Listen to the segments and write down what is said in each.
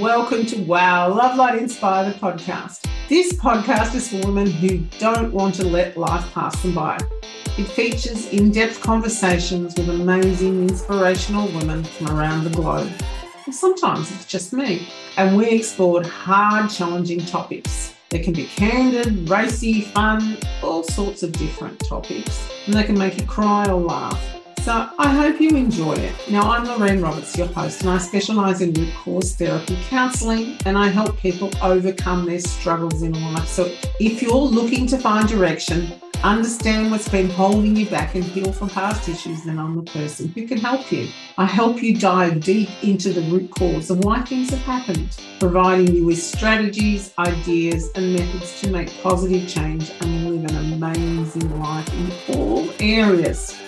Welcome. To Wow Love Light Inspire the podcast. This podcast is for women who don't want to let life pass them by. It features in depth conversations with amazing, inspirational women from around the globe. And sometimes it's just me. And we explored hard, challenging topics. They can be candid, racy, fun, all sorts of different topics. And they can make you cry or laugh. So I hope you enjoy it. Now, I'm Lorene Roberts, your host, and I specialise in root cause therapy counselling and I help people overcome their struggles in life. So if you're looking to find direction, understand what's been holding you back and heal from past issues, then I'm the person who can help you. I help you dive deep into the root cause and why things have happened, providing you with strategies, ideas, and methods to make positive change and live an amazing life in all areas.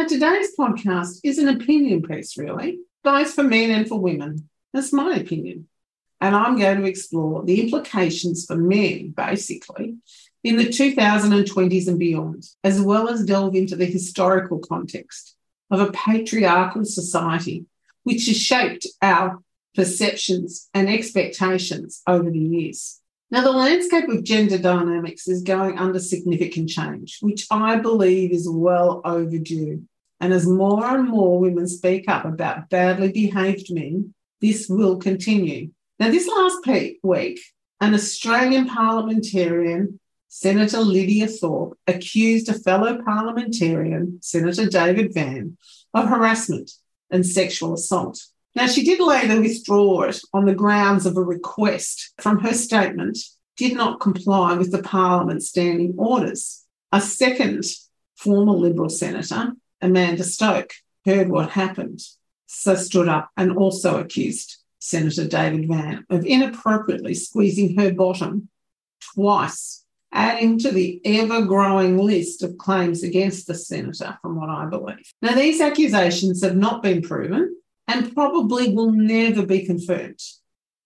Now, today's podcast is an opinion piece, really, both for men and for women. That's my opinion. And I'm going to explore the implications for men, basically, in the 2020s and beyond, as well as delve into the historical context of a patriarchal society which has shaped our perceptions and expectations over the years. Now, the landscape of gender dynamics is going under significant change, which I believe is well overdue. And as more and more women speak up about badly behaved men, this will continue. Now, this last week, an Australian parliamentarian, Senator Lydia Thorpe, accused a fellow parliamentarian, Senator David Van, of harassment and sexual assault. Now, she did later withdraw it on the grounds of a request from her statement did not comply with the Parliament's standing orders. A second former Liberal senator, Amanda Stoker, heard what happened, so stood up and also accused Senator David Van of inappropriately squeezing her bottom twice, adding to the ever growing list of claims against the senator, from what I believe. Now, these accusations have not been proven and probably will never be confirmed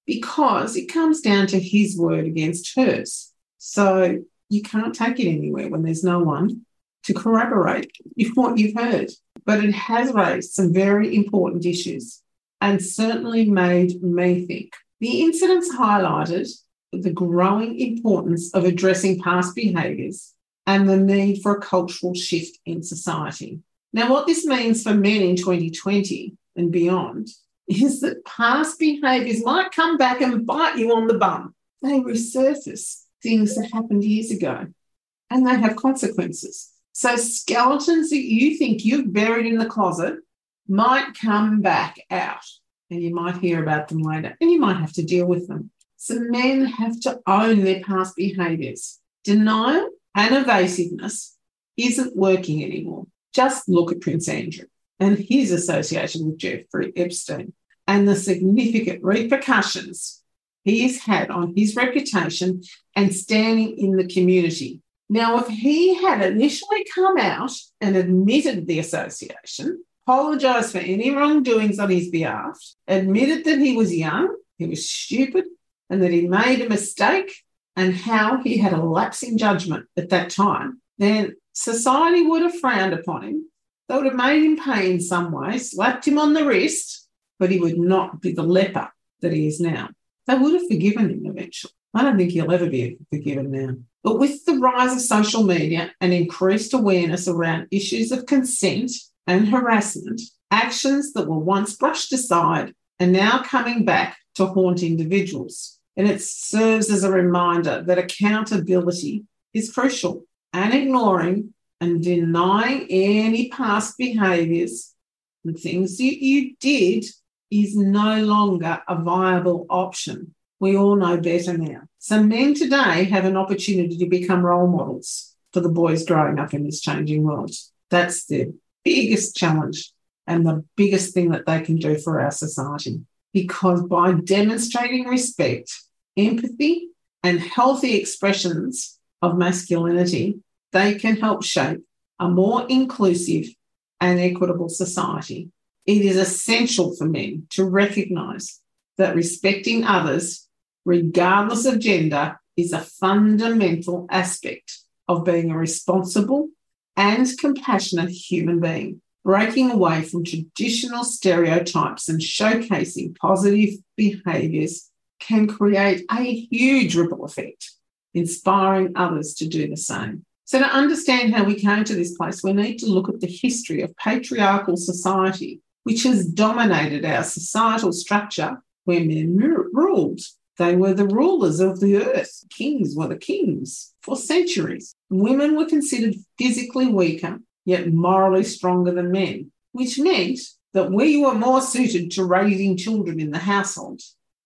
because it comes down to his word against hers. So you can't take it anywhere when there's no one to corroborate what you've heard. But it has raised some very important issues and certainly made me think. The incidents highlighted the growing importance of addressing past behaviours and the need for a cultural shift in society. Now, what this means for men in 2020 and beyond is that past behaviours might come back and bite you on the bum. They resurface things that happened years ago and they have consequences. So, skeletons that you think you've buried in the closet might come back out and you might hear about them later and you might have to deal with them. So, men have to own their past behaviors. Denial and evasiveness isn't working anymore. Just look at Prince Andrew and his association with Jeffrey Epstein and the significant repercussions he has had on his reputation and standing in the community now, if he had initially come out and admitted the association, apologised for any wrongdoings on his behalf, admitted that he was young, he was stupid, and that he made a mistake, and how he had a lapse in judgment at that time, then society would have frowned upon him. They would have made him pay in some way, slapped him on the wrist, but he would not be the leper that he is now. They would have forgiven him eventually. I don't think he'll ever be forgiven now. But with the rise of social media and increased awareness around issues of consent and harassment, actions that were once brushed aside are now coming back to haunt individuals. And it serves as a reminder that accountability is crucial and ignoring and denying any past behaviours and things that you did is no longer a viable option. We all know better now. So, men today have an opportunity to become role models for the boys growing up in this changing world. That's the biggest challenge and the biggest thing that they can do for our society. Because by demonstrating respect, empathy, and healthy expressions of masculinity, they can help shape a more inclusive and equitable society. It is essential for men to recognize that respecting others regardless of gender, is a fundamental aspect of being a responsible and compassionate human being. breaking away from traditional stereotypes and showcasing positive behaviours can create a huge ripple effect, inspiring others to do the same. So, to understand how we came to this place, we need to look at the history of patriarchal society, which has dominated our societal structure where men ruled. They were the rulers of the earth. Kings were the kings for centuries. Women were considered physically weaker, yet morally stronger than men, which meant that we were more suited to raising children in the household.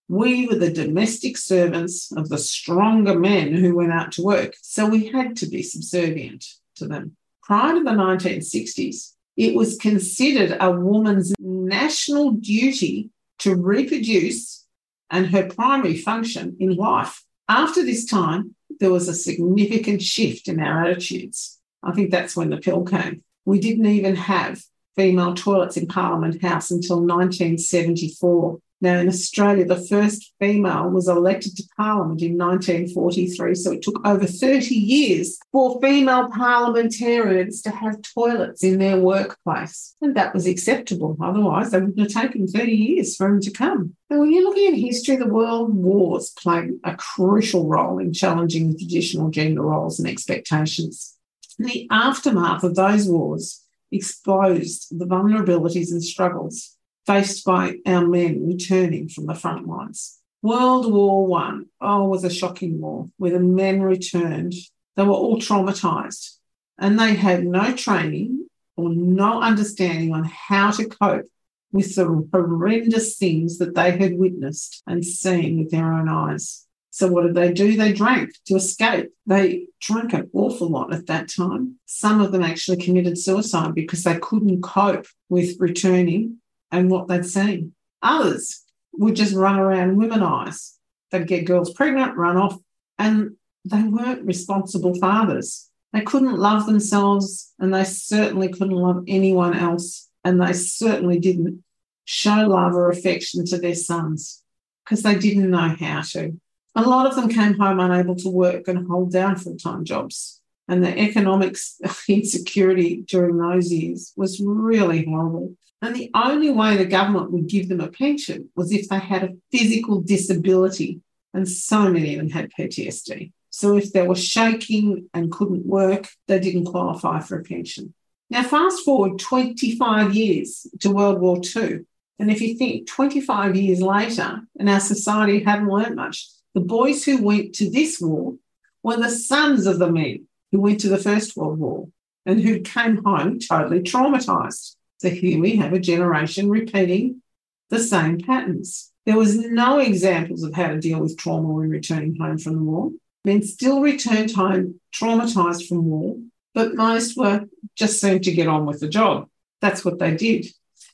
We were the domestic servants of the stronger men who went out to work, so we had to be subservient to them. Prior to the 1960s, it was considered a woman's national duty to reproduce and her primary function in life. After this time, there was a significant shift in our attitudes. I think that's when the pill came. We didn't even have female toilets in Parliament House until 1974. Now, in Australia, the first female was elected to Parliament in 1943, so it took over 30 years for female parliamentarians to have toilets in their workplace. And that was acceptable. Otherwise, they wouldn't have taken 30 years for them to come. And when you're looking at history, the world wars played a crucial role in challenging the traditional gender roles and expectations. The aftermath of those wars exposed the vulnerabilities and struggles faced by our men returning from the front lines. World War One, oh, was a shocking war where the men returned. They were all traumatized and they had no training or no understanding on how to cope with the horrendous things that they had witnessed and seen with their own eyes. So, what did they do? They drank to escape. They drank an awful lot at that time. Some of them actually committed suicide because they couldn't cope with returning and what they'd seen. Others would just run around womanize. They'd get girls pregnant, run off, and they weren't responsible fathers. They couldn't love themselves, and they certainly couldn't love anyone else. And they certainly didn't show love or affection to their sons because they didn't know how to. A lot of them came home unable to work and hold down full time jobs. And the economic insecurity during those years was really horrible. And the only way the government would give them a pension was if they had a physical disability. And so many of them had PTSD. So if they were shaking and couldn't work, they didn't qualify for a pension. Now, fast forward 25 years to World War II. And if you think 25 years later, and our society hadn't learned much, the boys who went to this war were the sons of the men who went to the First World War and who came home totally traumatized. So here we have a generation repeating the same patterns. There was no examples of how to deal with trauma when returning home from the war. Men still returned home traumatized from war, but most were just seemed to get on with the job. That's what they did.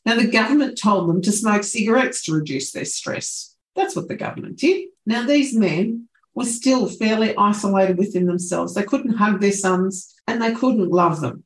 Now, the government told them to smoke cigarettes to reduce their stress. That's what the government did. Now, these men were still fairly isolated within themselves. They couldn't hug their sons and they couldn't love them.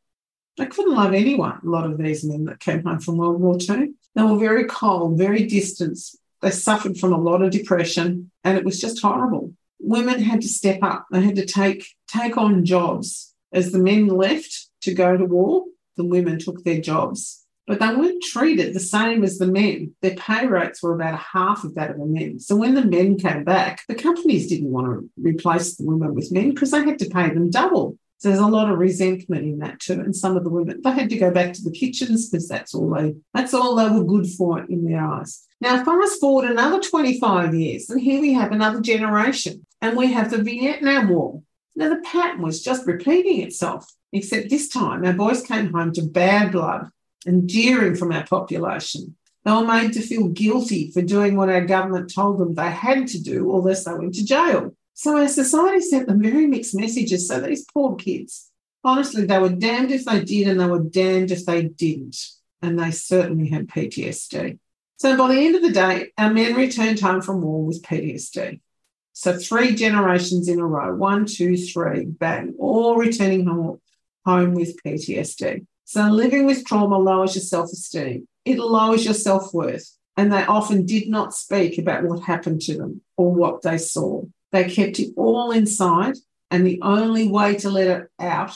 They couldn't love anyone, a lot of these men that came home from World War II. They were very cold, very distant. They suffered from a lot of depression, and it was just horrible. Women had to step up. They had to take, take on jobs. As the men left to go to war, the women took their jobs. But they weren't treated the same as the men. Their pay rates were about half of that of the men. So when the men came back, the companies didn't want to replace the women with men because they had to pay them double. So there's a lot of resentment in that too. And some of the women, they had to go back to the kitchens because that's all they that's all they were good for in their eyes. Now fast forward another 25 years, and here we have another generation. And we have the Vietnam War. Now the pattern was just repeating itself, except this time our boys came home to bad blood and from our population. They were made to feel guilty for doing what our government told them they had to do, or else they went to jail. So our society sent them very mixed messages. So these poor kids, honestly, they were damned if they did and they were damned if they didn't. And they certainly had PTSD. So by the end of the day, our men returned home from war with PTSD. So three generations in a row, one, two, three, bang, all returning home, home with PTSD. So living with trauma lowers your self-esteem. It lowers your self-worth. And they often did not speak about what happened to them or what they saw. They kept it all inside, and the only way to let it out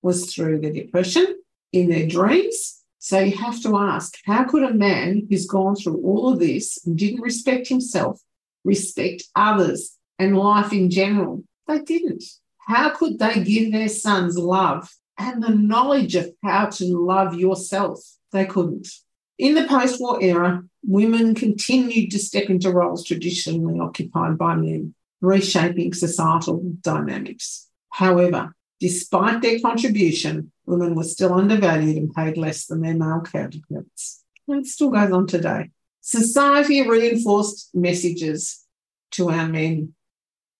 was through the depression, in their dreams, So you have to ask how could a man who's gone through all of this and didn't respect himself respect others and life in general? They didn't. How could they give their sons love and the knowledge of how to love yourself? They couldn't. In the post war era, women continued to step into roles traditionally occupied by men, reshaping societal dynamics. However, despite their contribution, women were still undervalued and paid less than their male counterparts. And it still goes on today. Society reinforced messages to our men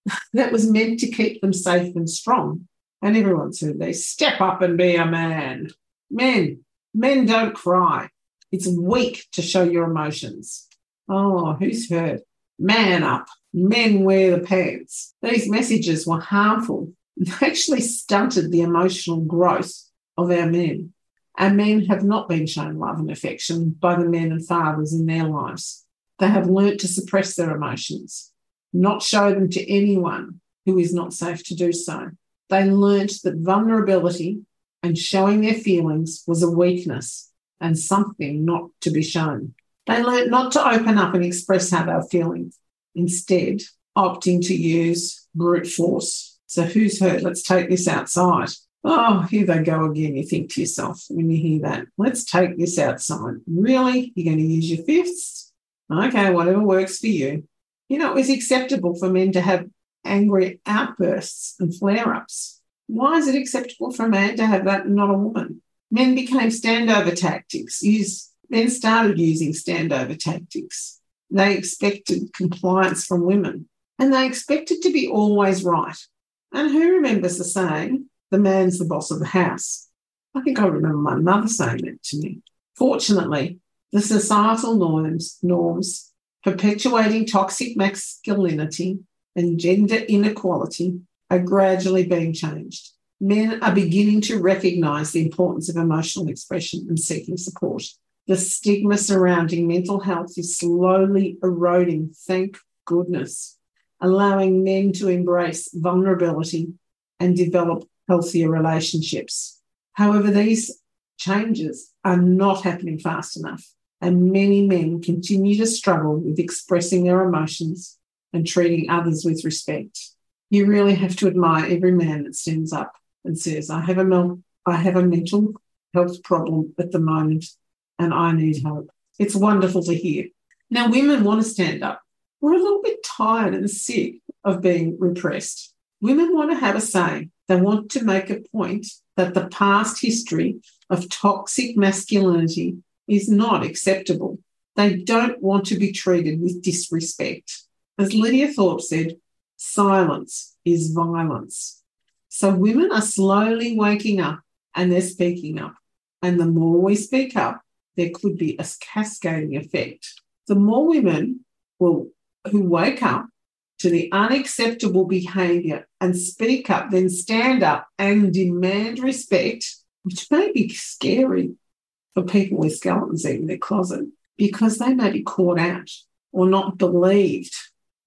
that was meant to keep them safe and strong. And everyone said they step up and be a man. Men, men don't cry. It's weak to show your emotions. Oh, who's heard? Man up. Men wear the pants. These messages were harmful. They actually stunted the emotional growth of our men. Our men have not been shown love and affection by the men and fathers in their lives. They have learnt to suppress their emotions, not show them to anyone who is not safe to do so. They learnt that vulnerability and showing their feelings was a weakness and something not to be shown. They learnt not to open up and express how they're feeling, instead, opting to use brute force. So, who's hurt? Let's take this outside. Oh, here they go again. You think to yourself when you hear that, let's take this outside. Really? You're going to use your fists? Okay, whatever works for you. You know, it was acceptable for men to have angry outbursts and flare ups. Why is it acceptable for a man to have that and not a woman? men became standover tactics. Use, men started using standover tactics. They expected compliance from women and they expected to be always right. And who remembers the saying, the man's the boss of the house? I think I remember my mother saying that to me. Fortunately, the societal norms, norms perpetuating toxic masculinity and gender inequality are gradually being changed men are beginning to recognize the importance of emotional expression and seeking support. The stigma surrounding mental health is slowly eroding, thank goodness, allowing men to embrace vulnerability and develop healthier relationships. However, these changes are not happening fast enough, and many men continue to struggle with expressing their emotions and treating others with respect. You really have to admire every man that stands up and says, I have a mel- I have a mental health problem at the moment and I need help. It's wonderful to hear. Now, women want to stand up. We're a little bit tired and sick of being repressed. Women want to have a say. They want to make a point that the past history of toxic masculinity is not acceptable. They don't want to be treated with disrespect. As Lydia Thorpe said, silence is violence. So women are slowly waking up and they're speaking up. And the more we speak up, there could be a cascading effect. The more women will who wake up to the unacceptable behavior and speak up, then stand up and demand respect, which may be scary for people with skeletons in their closet because they may be caught out or not believed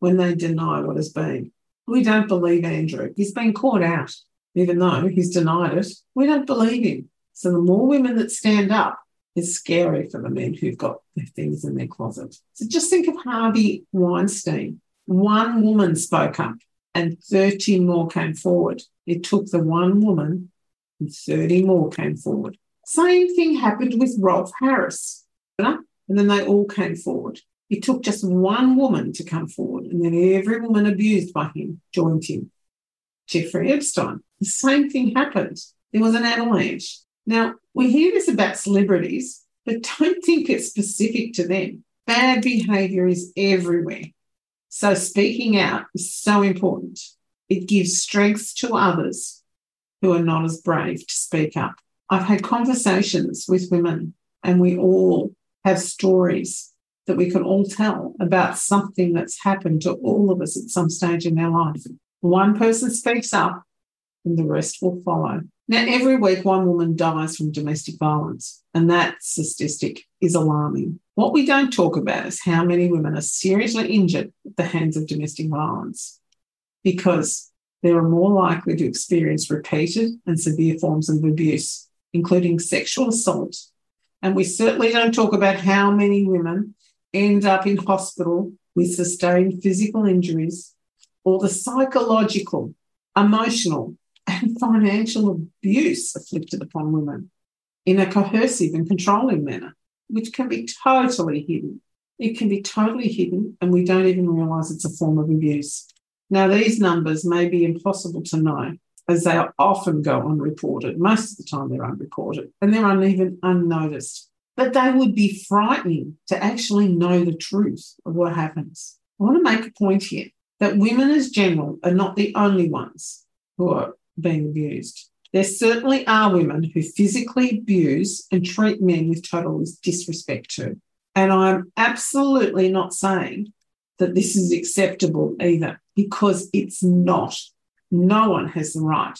when they deny what has been. We don't believe Andrew. He's been caught out, even though he's denied it. We don't believe him. So the more women that stand up, it's scary for the men who've got their things in their closet. So just think of Harvey Weinstein. One woman spoke up and 30 more came forward. It took the one woman and 30 more came forward. Same thing happened with Rolf Harris. And then they all came forward. It took just one woman to come forward, and then every woman abused by him joined him. Jeffrey Epstein. The same thing happened. There was an avalanche. Now, we hear this about celebrities, but don't think it's specific to them. Bad behavior is everywhere. So, speaking out is so important. It gives strength to others who are not as brave to speak up. I've had conversations with women, and we all have stories that we can all tell about something that's happened to all of us at some stage in our life. One person speaks up and the rest will follow. Now, every week, one woman dies from domestic violence, and that statistic is alarming. What we don't talk about is how many women are seriously injured at the hands of domestic violence because they are more likely to experience repeated and severe forms of abuse, including sexual assault And we certainly don't talk about how many women end up in hospital with sustained physical injuries or the psychological, emotional, and financial abuse afflicted upon women in a coercive and controlling manner, which can be totally hidden. It can be totally hidden, and we don't even realize it's a form of abuse. Now, these numbers may be impossible to know as they often go unreported. Most of the time, they're unreported and they're even unnoticed. But they would be frightening to actually know the truth of what happens. I want to make a point here that women, as general, are not the only ones who are being abused. There certainly are women who physically abuse and treat men with total disrespect too. And I'm absolutely not saying that this is acceptable either, because it's not. No one has the right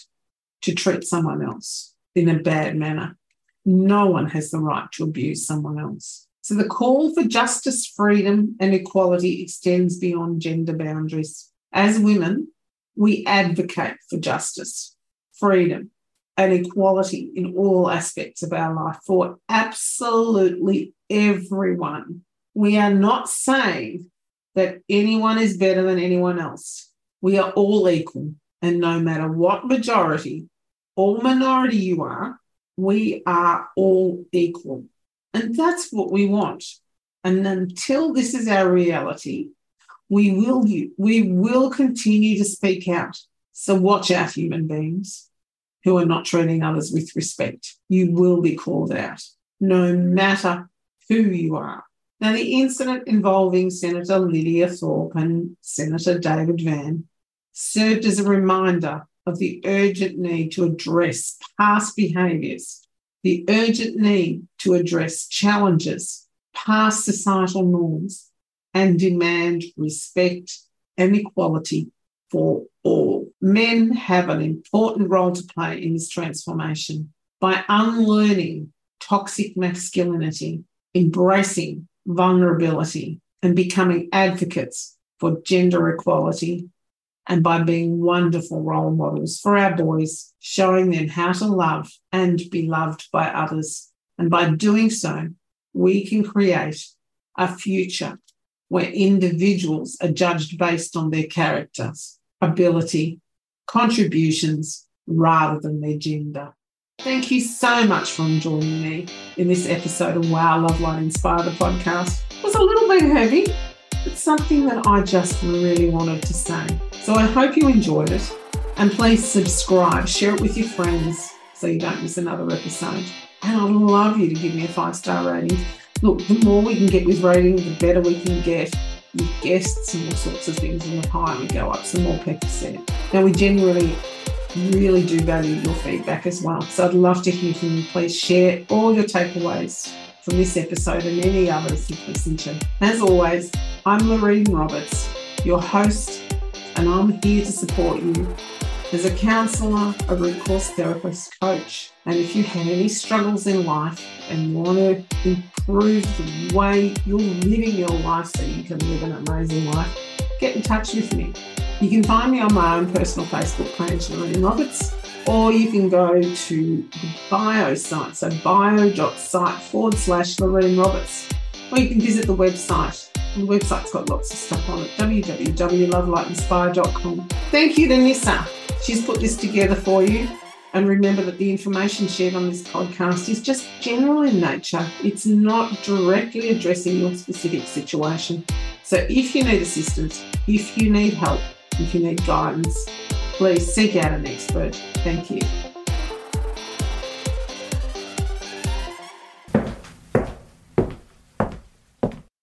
to treat someone else in a bad manner. No one has the right to abuse someone else. So the call for justice, freedom, and equality extends beyond gender boundaries. As women, we advocate for justice, freedom, and equality in all aspects of our life for absolutely everyone. We are not saying that anyone is better than anyone else. We are all equal. And no matter what majority or minority you are, we are all equal. And that's what we want. And until this is our reality, we will we will continue to speak out. So watch out, human beings who are not treating others with respect. You will be called out, no matter who you are. Now, the incident involving Senator Lydia Thorpe and Senator David Van served as a reminder of the urgent need to address past behaviours the urgent need to address challenges, past societal norms, and demand respect and equality for all. Men have an important role to play in this transformation by unlearning toxic masculinity, embracing vulnerability, and becoming advocates for gender equality and by being wonderful role models for our boys, showing them how to love and be loved by others. And by doing so, we can create a future where individuals are judged based on their characters, ability, contributions, rather than their gender. Thank you so much for joining me in this episode of Wow, Love, Light, Inspire the podcast. It was a little bit heavy, but something that I just really wanted to say. So I hope you enjoyed it. And please subscribe, share it with your friends so you don't miss another episode. And I'd love you to give me a five star rating. Look, the more we can get with rating, the better we can get with guests and all sorts of things, and the higher we go up, so more people see it. Now, we generally really do value your feedback as well. So I'd love to hear from you. Please share all your takeaways from this episode and any others you've listened to. As always, I'm Lorene Roberts, your host and I'm here to support you as a counsellor, a root cause therapist, coach. And if you have any struggles in life and want to improve the way you're living your life so you can live an amazing life, get in touch with me. You can find me on my own personal Facebook page, Lorene Roberts, or you can go to the bio site, so bio.site forward slash Lorene Roberts, or you can visit the website the website's got lots of stuff on it www.lovelightInspire.com. Thank you to Nissa. She's put this together for you. And remember that the information shared on this podcast is just general in nature. It's not directly addressing your specific situation. So if you need assistance, if you need help, if you need guidance, please seek out an expert. Thank you.